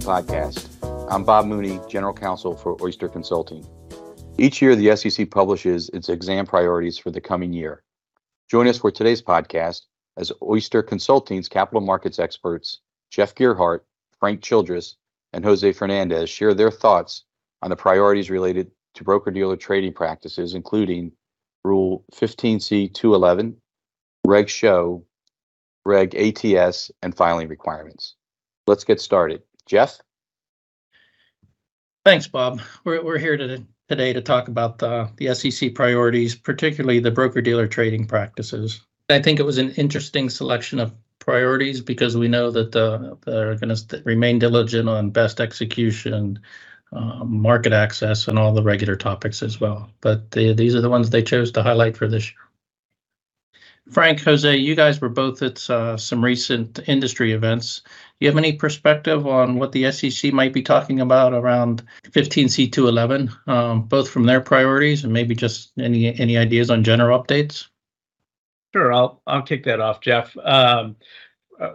2 podcast. I'm Bob Mooney, General Counsel for Oyster Consulting. Each year, the SEC publishes its exam priorities for the coming year. Join us for today's podcast as Oyster Consulting's capital markets experts, Jeff Gearhart, Frank Childress, and Jose Fernandez, share their thoughts on the priorities related to broker dealer trading practices, including Rule 15C 211, Reg SHO, Reg ATS, and filing requirements. Let's get started. Jeff? Thanks, Bob. We're, we're here to, today to talk about the, the SEC priorities, particularly the broker dealer trading practices. I think it was an interesting selection of priorities because we know that uh, they're going to remain diligent on best execution, uh, market access, and all the regular topics as well. But the, these are the ones they chose to highlight for this year. Frank, Jose, you guys were both at uh, some recent industry events. Do you have any perspective on what the SEC might be talking about around 15C211, um, both from their priorities and maybe just any any ideas on general updates? Sure, I'll I'll kick that off, Jeff. Um, uh,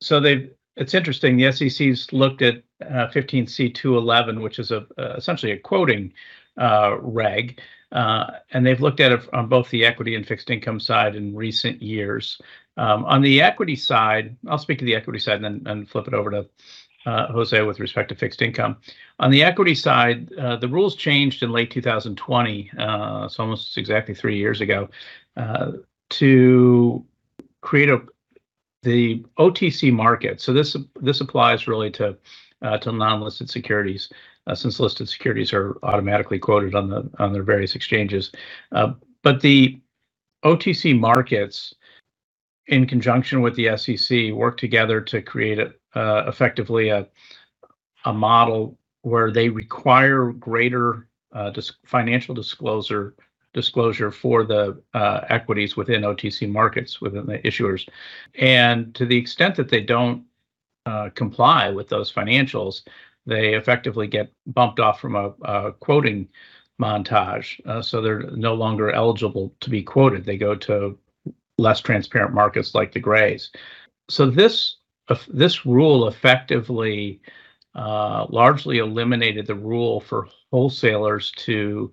so they it's interesting. The SEC's looked at uh, 15C211, which is a uh, essentially a quoting uh, reg, uh, and they've looked at it on both the equity and fixed income side in recent years. Um, on the equity side, I'll speak to the equity side and then and flip it over to uh, Jose with respect to fixed income. On the equity side, uh, the rules changed in late 2020, uh, so almost exactly three years ago, uh, to create a the OTC market. So this this applies really to uh, to non-listed securities since listed securities are automatically quoted on the on their various exchanges. Uh, but the OTC markets, in conjunction with the SEC, work together to create a, uh, effectively a a model where they require greater uh, dis- financial disclosure disclosure for the uh, equities within OTC markets within the issuers, and to the extent that they don't uh, comply with those financials, they effectively get bumped off from a, a quoting montage. Uh, so they're no longer eligible to be quoted. They go to less transparent markets like the grays. So this this rule effectively uh, largely eliminated the rule for wholesalers to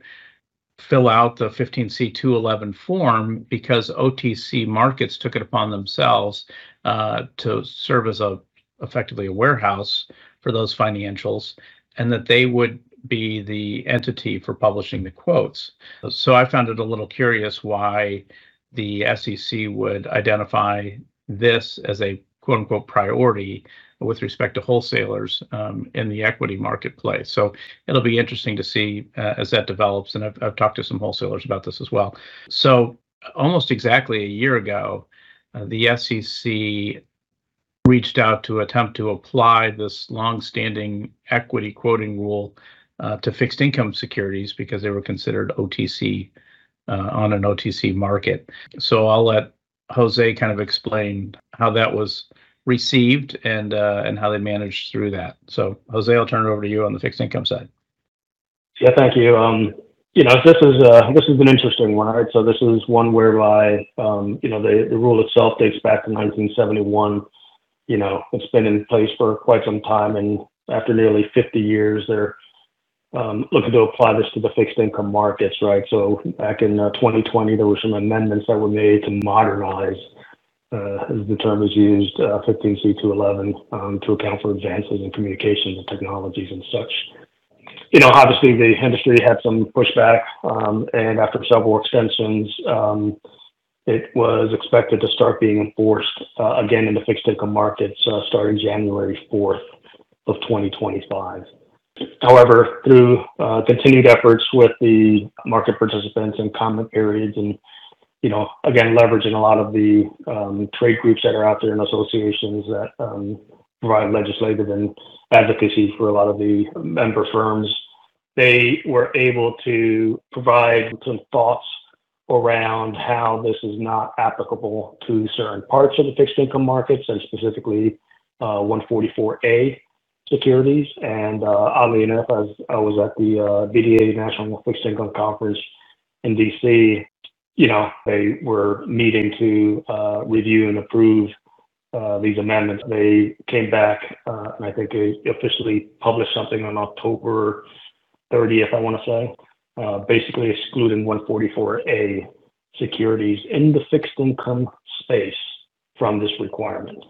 fill out the 15C211 form because OTC markets took it upon themselves uh, to serve as a effectively a warehouse for those financials and that they would be the entity for publishing the quotes. So I found it a little curious why the SEC would identify this as a quote unquote priority with respect to wholesalers um, in the equity marketplace. So it'll be interesting to see uh, as that develops. And I've, I've talked to some wholesalers about this as well. So almost exactly a year ago, uh, the SEC reached out to attempt to apply this long-standing equity quoting rule uh, to fixed income securities because they were considered OTC uh, on an OTC market. So I'll let Jose kind of explain how that was received and uh, and how they managed through that. So Jose, I'll turn it over to you on the fixed income side. Yeah, thank you. Um, you know, this is uh, this is an interesting one, right? So this is one whereby um, you know the, the rule itself dates back to 1971 you know, it's been in place for quite some time. And after nearly 50 years, they're um, looking to apply this to the fixed income markets, right? So back in uh, 2020, there were some amendments that were made to modernize, uh, as the term is used, uh, 15C211 um, to account for advances in communications and technologies and such. You know, obviously the industry had some pushback, um, and after several extensions, um, it was expected to start being enforced uh, again in the fixed income markets uh, starting January 4th of 2025. However, through uh, continued efforts with the market participants and comment periods and you know, again, leveraging a lot of the um, trade groups that are out there and associations that um, provide legislative and advocacy for a lot of the member firms, they were able to provide some thoughts around how this is not applicable to certain parts of the fixed income markets and specifically uh, 144A securities. And uh, oddly enough, as I was at the uh, BDA National Fixed Income Conference in DC, you know, they were meeting to uh, review and approve uh, these amendments. They came back, uh, and I think they officially published something on October 30th, I want to say, basically excluding 144A securities in the fixed income space from this requirement.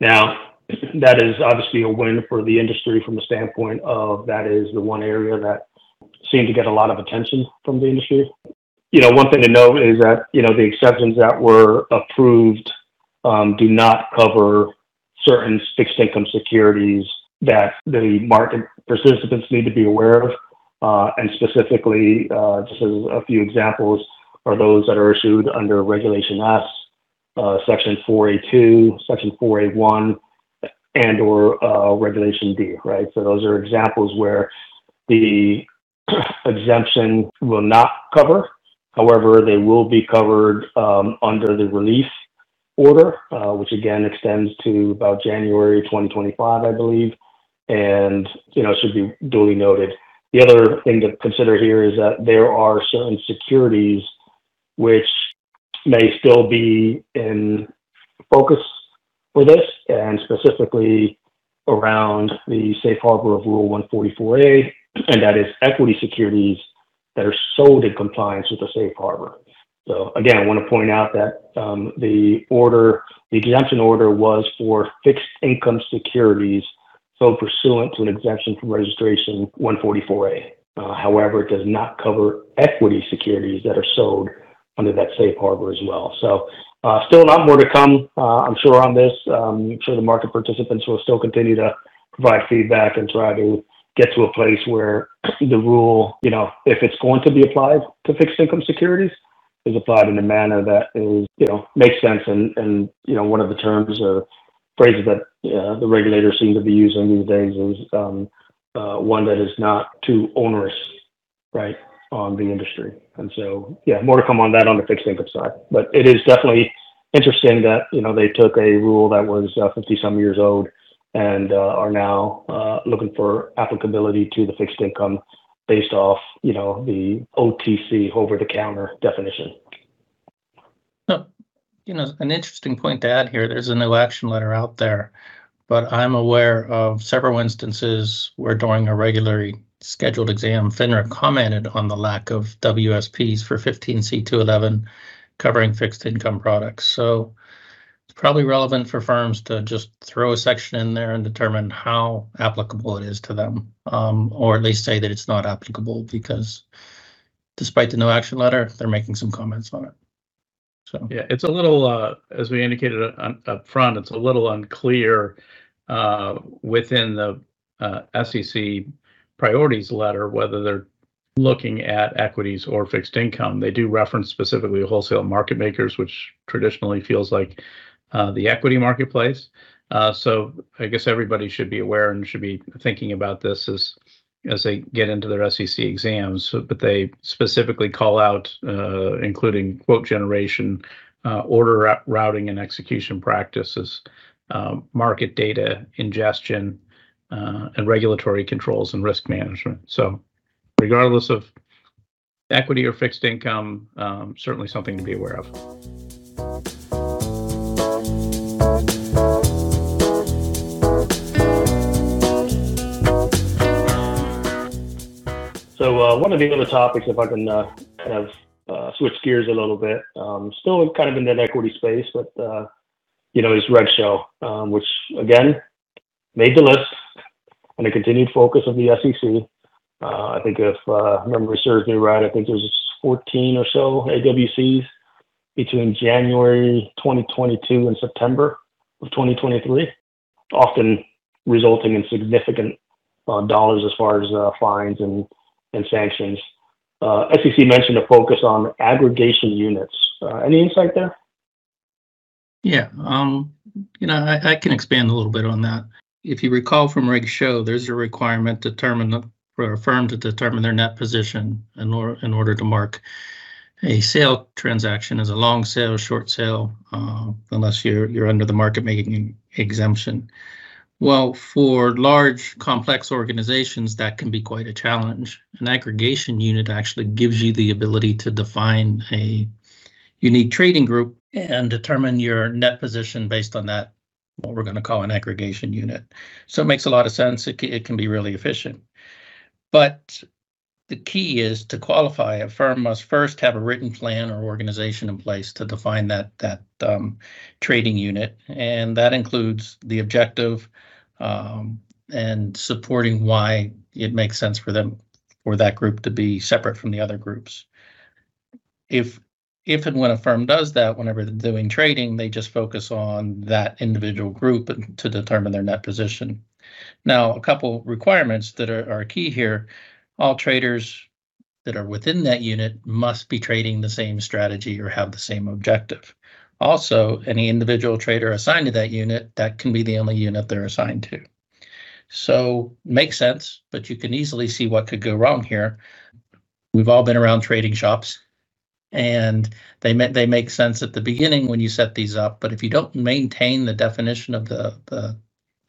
Now, that is obviously a win for the industry from the standpoint of that is the one area that seemed to get a lot of attention from the industry. You know, one thing to note is that, you know, the exceptions that were approved um, do not cover certain fixed income securities that the market participants need to be aware of. Uh, and specifically, uh, just as a few examples, are those that are issued under Regulation S, uh, Section 4A2, Section 4A1, and or uh, Regulation D, right? So those are examples where the exemption will not cover. However, they will be covered um, under the relief order, uh, which again extends to about January 2025, I believe, and you know should be duly noted. The other thing to consider here is that there are certain securities which may still be in focus for this, and specifically around the safe harbor of Rule 144A, and that is equity securities that are sold in compliance with the safe harbor. So again, I want to point out that um, the order, the exemption order was for fixed income securities pursuant to an exemption from registration 144A. Uh, however, it does not cover equity securities that are sold under that safe harbor as well. So uh, still a lot more to come, uh, I'm sure, on this. Um, I'm sure the market participants will still continue to provide feedback and try to get to a place where the rule, you know, if it's going to be applied to fixed income securities, is applied in a manner that is, you know, makes sense. And, and you know, one of the terms or phrases that uh, the regulators seem to be using these days is um, uh, one that is not too onerous, right? on the industry. And so, yeah, more to come on that on the fixed income side. But it is definitely interesting that you know they took a rule that was uh, 50 some years old and uh, are now uh, looking for applicability to the fixed income based off you know the OTC over the counter definition. You know, an interesting point to add here. There's a no action letter out there, but I'm aware of several instances where during a regularly scheduled exam, FINRA commented on the lack of WSPs for 15C211 covering fixed income products. So it's probably relevant for firms to just throw a section in there and determine how applicable it is to them, um, or at least say that it's not applicable because despite the no action letter, they're making some comments on it. So Yeah, it's a little, uh, as we indicated up front, it's a little unclear uh, within the uh, SEC priorities letter whether they're looking at equities or fixed income. They do reference specifically wholesale market makers, which traditionally feels like uh, the equity marketplace. Uh, so I guess everybody should be aware and should be thinking about this as as they get into their SEC exams. But they specifically call out, uh, including quote generation, uh, order routing and execution practices, um, market data ingestion, uh, and regulatory controls and risk management. So, regardless of equity or fixed income, um, certainly something to be aware of. So uh, one of the other topics, if I can uh, kind of uh, switch gears a little bit, um, still kind of in that equity space, but uh, you know, is Reg SHO, um, which again made the list and a continued focus of the SEC. Uh, I think if uh, memory serves me right, I think there's 14 or so AWCs between January 2022 and September of 2023, often resulting in significant dollars as far as fines and, and sanctions. Uh, SEC mentioned a focus on aggregation units. Uh, any insight there? Yeah, um, you know, I, can expand a little bit on that if you recall from Reg SHO, there's a requirement for a firm to determine their net position in order to mark a sale transaction as a long sale, short sale, uh, unless you're you're under the market making exemption. Well, for large, complex organizations, that can be quite a challenge. An aggregation unit actually gives you the ability to define a unique trading group and determine your net position based on that what we're going to call an aggregation unit. So it makes a lot of sense. It, it can be really efficient. But the key is to qualify, a firm must first have a written plan or organization in place to define that that um, trading unit, and that includes the objective um, and supporting why it makes sense for them for that group to be separate from the other groups. If if and when a firm does that, whenever they're doing trading, they just focus on that individual group to determine their net position. Now, a couple requirements that are, are key here. All traders that are within that unit must be trading the same strategy or have the same objective. Also, any individual trader assigned to that unit, that can be the only unit they're assigned to. So makes sense, but you can easily see what could go wrong here. We've all been around trading shops and they they make sense at the beginning when you set these up, but if you don't maintain the definition of the, the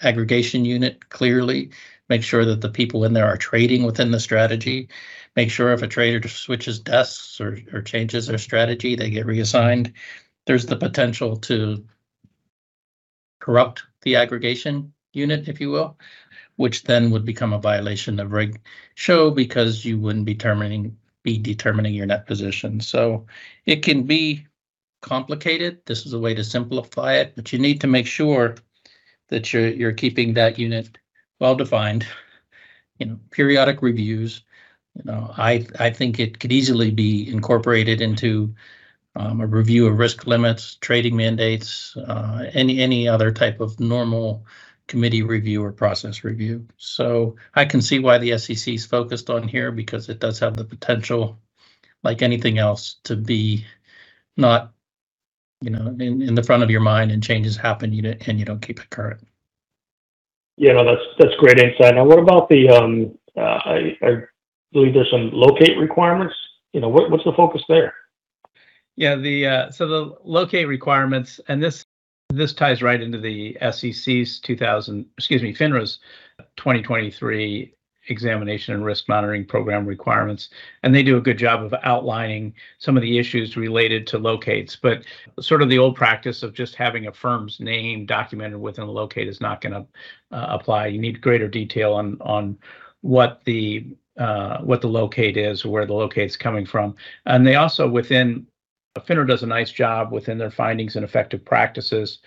aggregation unit clearly, make sure that the people in there are trading within the strategy, make sure if a trader switches desks or, or changes their strategy, they get reassigned. There's the potential to corrupt the aggregation unit, if you will which then would become a violation of reg SHO because you wouldn't be determining be determining your net position. So it can be complicated. This is a way to simplify it, but you need to make sure that you're you're keeping that unit well defined. You know, periodic reviews. You know, I I think it could easily be incorporated into um, a review of risk limits, trading mandates, uh, any any other type of normal committee review or process review. So I can see why the SEC is focused on here because it does have the potential, like anything else, to be not, you know, in, in the front of your mind and changes happen you don't, and you don't keep it current. Yeah, no, that's that's great insight. Now, what about the? Um, uh, I, I believe there's some locate requirements. You know, what, what's the focus there? Yeah, the uh, so the locate requirements, and this this ties right into the SEC's 2000, excuse me, FINRA's 2023 examination and risk monitoring program requirements. And they do a good job of outlining some of the issues related to locates. But sort of the old practice of just having a firm's name documented within a locate is not going to uh, apply. You need greater detail on on what the uh, what the locate is, where the locate's coming from. And they also within FINRA does a nice job within their findings and effective practices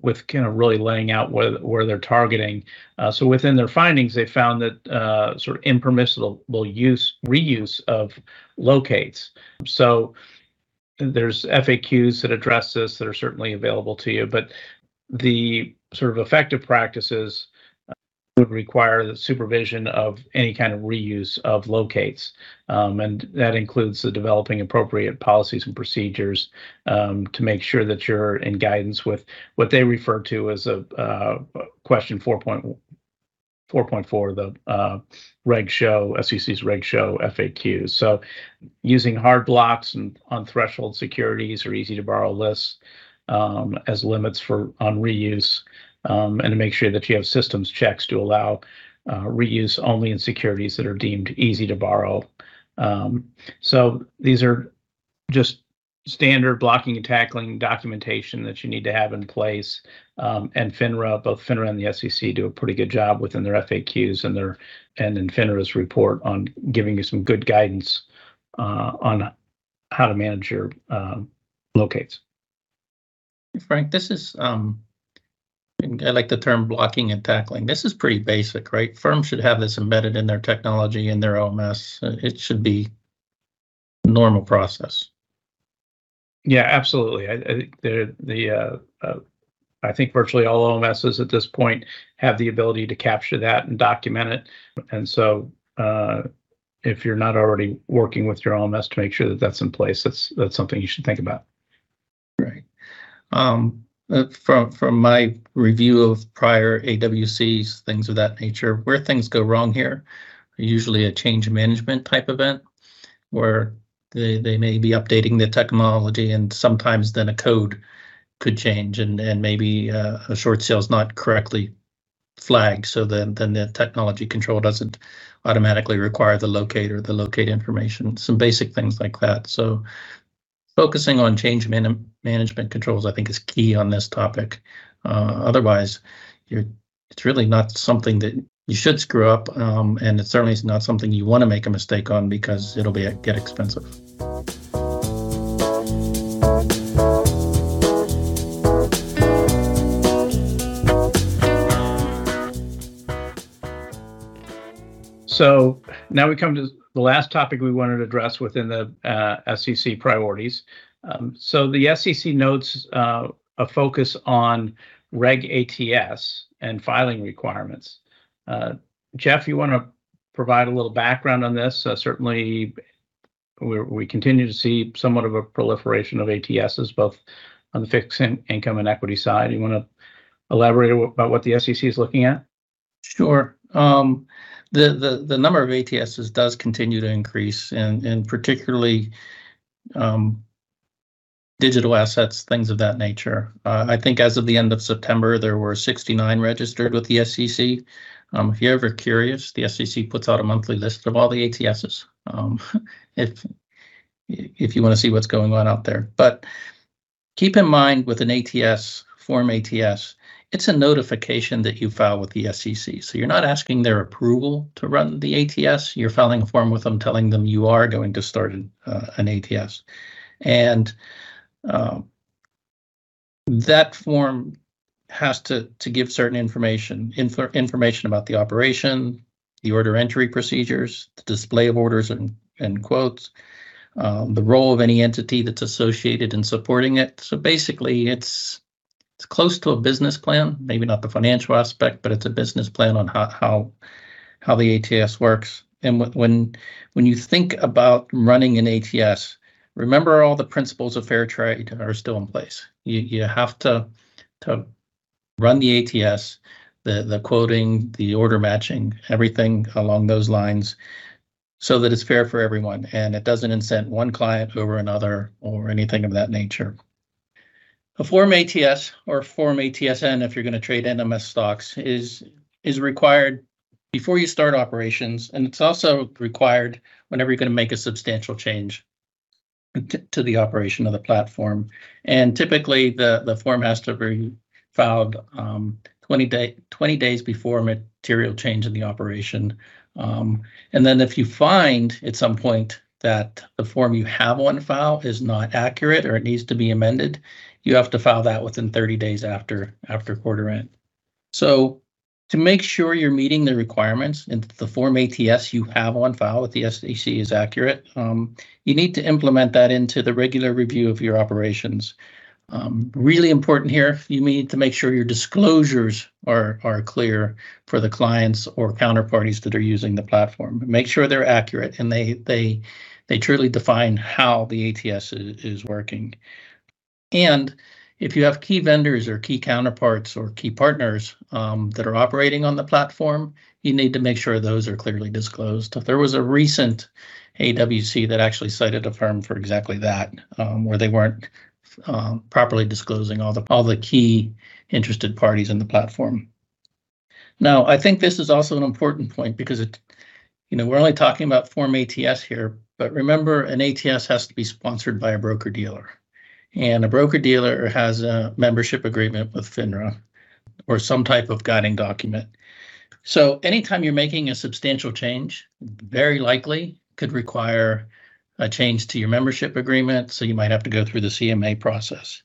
with kind of really laying out where, where they're targeting. Uh, so within their findings, they found that uh, sort of impermissible use, reuse of locates. So there's FAQs that address this that are certainly available to you, but the sort of effective practices would require the supervision of any kind of reuse of locates. Um, and that includes the developing appropriate policies and procedures um, to make sure that you're in guidance with what they refer to as a uh, question 4.4, the uh, reg SHO, SEC's reg SHO FAQs. So using hard blocks and on threshold securities or easy to borrow lists um, as limits for on reuse um, and to make sure that you have systems checks to allow uh, reuse only in securities that are deemed easy to borrow. Um, so these are just standard blocking and tackling documentation that you need to have in place. Um, and FINRA, both FINRA and the SEC do a pretty good job within their FAQs and their and in FINRA's report on giving you some good guidance uh, on how to manage your uh, locates. Frank, this is um, I like the term blocking and tackling. This is pretty basic, right? Firms should have this embedded in their technology in their OMS. It should be normal process. Yeah, absolutely. I, I think the the uh, uh, I think virtually all OMSs at this point have the ability to capture that and document it. And so, uh, if you're not already working with your OMS to make sure that that's in place, that's that's something you should think about. Right. Um, uh, from from my review of prior AWCs, things of that nature, where things go wrong here, usually a change management type event, where they, they may be updating the technology and sometimes then a code could change and and maybe uh, a short sale is not correctly flagged, so then then the technology control doesn't automatically require the locate or the locate information. Some basic things like that. So focusing on change man- management controls, I think, is key on this topic. Uh, otherwise, you're it's really not something that you should screw up, um, and it certainly is not something you want to make a mistake on because it'll be get expensive. So now we come to the last topic we wanted to address within the uh, SEC priorities. Um, so the SEC notes uh, a focus on Reg ATS and filing requirements. Uh, Jeff, you want to provide a little background on this? Uh, certainly, we continue to see somewhat of a proliferation of ATSs, both on the fixed in- income and equity side. You want to elaborate about what the SEC is looking at? Sure. Um, the, the the number of ATSs does continue to increase, and and particularly um, digital assets, things of that nature. Uh, I think as of the end of September, there were 69 registered with the SEC. Um, if you're ever curious, the SEC puts out a monthly list of all the ATSs. Um, if if you want to see what's going on out there, but keep in mind with an ATS form ATS, it's a notification that you file with the SEC. So you're not asking their approval to run the ATS. You're filing a form with them telling them you are going to start an, uh, an ATS, and um, that form has to to give certain information info, information about the operation, the order entry procedures, the display of orders and, and quotes, um, the role of any entity that's associated in supporting it. So basically, it's it's close to a business plan, maybe not the financial aspect, but it's a business plan on how how how the ATS works. And when when you think about running an ATS, remember all the principles of fair trade are still in place. You you have to to run the ATS, the the quoting, the order matching, everything along those lines, so that it's fair for everyone and it doesn't incent one client over another or anything of that nature. A Form ATS or Form ATSN, if you're going to trade NMS stocks, is is required before you start operations, and it's also required whenever you're going to make a substantial change to the operation of the platform. And typically, the, the form has to be filed um, 20, day, 20 days before material change in the operation. Um, and then if you find at some point that the form you have on file is not accurate or it needs to be amended, you have to file that within 30 days after after quarter end. So to make sure you're meeting the requirements and the form ATS you have on file with the SEC is accurate, um, you need to implement that into the regular review of your operations. Um, really important here, you need to make sure your disclosures are, are clear for the clients or counterparties that are using the platform. Make sure they're accurate and they they they truly define how the ATS is, is working. And if you have key vendors or key counterparts or key partners um, that are operating on the platform, you need to make sure those are clearly disclosed. There was a recent AWC that actually cited a firm for exactly that, um, where they weren't um, properly disclosing all the all the key interested parties in the platform. Now, I think this is also an important point because it, you know, we're only talking about Form ATS here, but remember, an ATS has to be sponsored by a broker dealer. And a broker dealer has a membership agreement with FINRA or some type of guiding document. So anytime you're making a substantial change, very likely could require a change to your membership agreement. So you might have to go through the CMA process.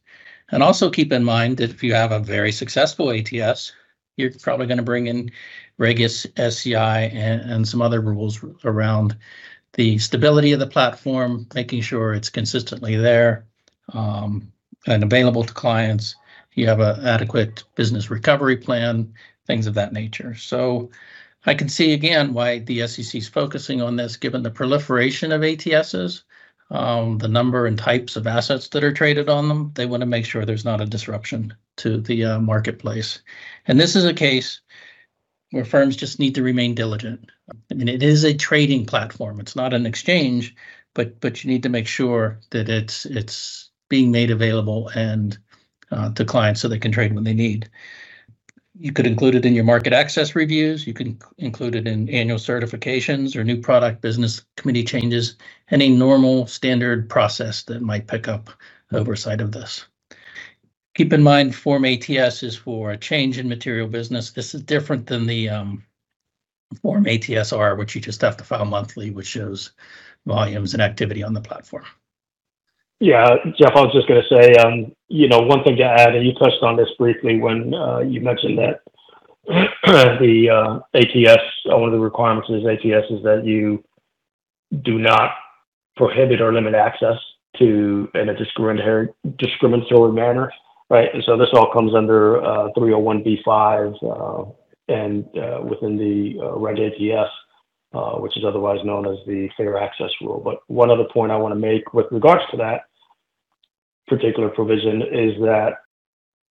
And also keep in mind that if you have a very successful ATS, you're probably going to bring in Reg SCI and, and some other rules around the stability of the platform, making sure it's consistently there, um, and available to clients. You have an adequate business recovery plan, things of that nature. So I can see again why the SEC is focusing on this, given the proliferation of ATSs, um, the number and types of assets that are traded on them. They want to make sure there's not a disruption to the uh, marketplace. And this is a case where firms just need to remain diligent. I mean, it is a trading platform. It's not an exchange, but but you need to make sure that it's it's being made available and uh, to clients so they can trade when they need. You could include it in your market access reviews. You can include it in annual certifications or new product business committee changes, any normal standard process that might pick up oversight of this. Keep in mind, Form ATS is for a change in material business. This is different than the um, Form ATSR, which you just have to file monthly, which shows volumes and activity on the platform. Yeah, Jeff, I was just going to say, um, you know, one thing to add, and you touched on this briefly when uh, you mentioned that the uh, ATS, one of the requirements of ATS is that you do not prohibit or limit access to in a discriminatory discriminatory manner, right? And so this all comes under uh, 301b5 uh, and within the Reg ATS which is otherwise known as the fair access rule. But one other point I want to make with regards to that particular provision is that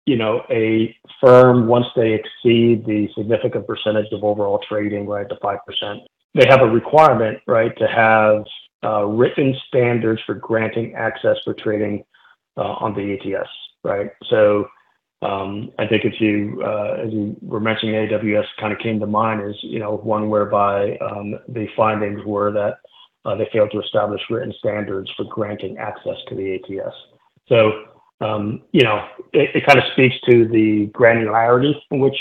you know a firm once they exceed the significant percentage of overall trading, right, to five percent, they have a requirement, right, to have uh, written standards for granting access for trading uh, on the ATS, right? So um, I think if you, uh, as you were mentioning, AWC kind of came to mind as you know one whereby um, the findings were that uh, they failed to establish written standards for granting access to the ATS. So um, you know it, it, kind of speaks to the granularity in which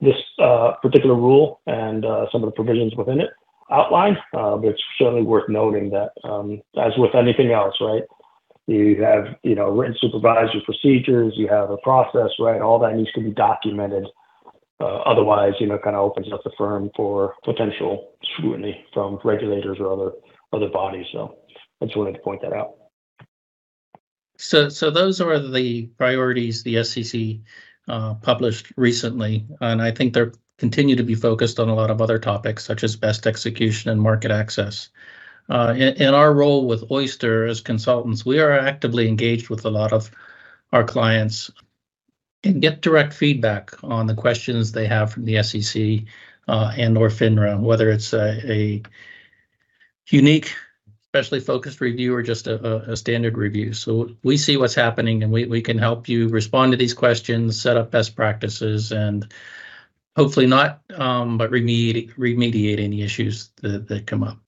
this uh, particular rule and uh, some of the provisions within it outline. Uh, but it's certainly worth noting that, um, as with anything else, right? you have you know written supervisory procedures you have a process right all that needs to be documented otherwise you know kind of opens up the firm for potential scrutiny from regulators or other other bodies so i just wanted to point that out so so those are the priorities the sec uh, published recently and i think they're continue to be focused on a lot of other topics such as best execution and market access. Uh, in, in, our role with Oyster as consultants, we are actively engaged with a lot of our clients and get direct feedback on the questions they have from the SEC uh, and or FINRA, whether it's a, a unique, specially focused review or just a, a, standard review. So we see what's happening and we, we can help you respond to these questions, set up best practices, and hopefully not, um, but remediate, remediate any issues that, that come up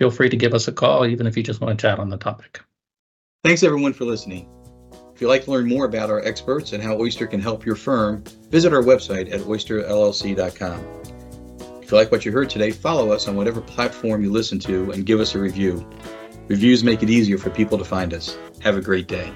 feel free to give us a call, even if you just want to chat on the topic. Thanks everyone for listening. If you'd like to learn more about our experts and how Oyster can help your firm, visit our website at oysterllc.com. If you like what you heard today, follow us on whatever platform you listen to and give us a review. Reviews make it easier for people to find us. Have a great day.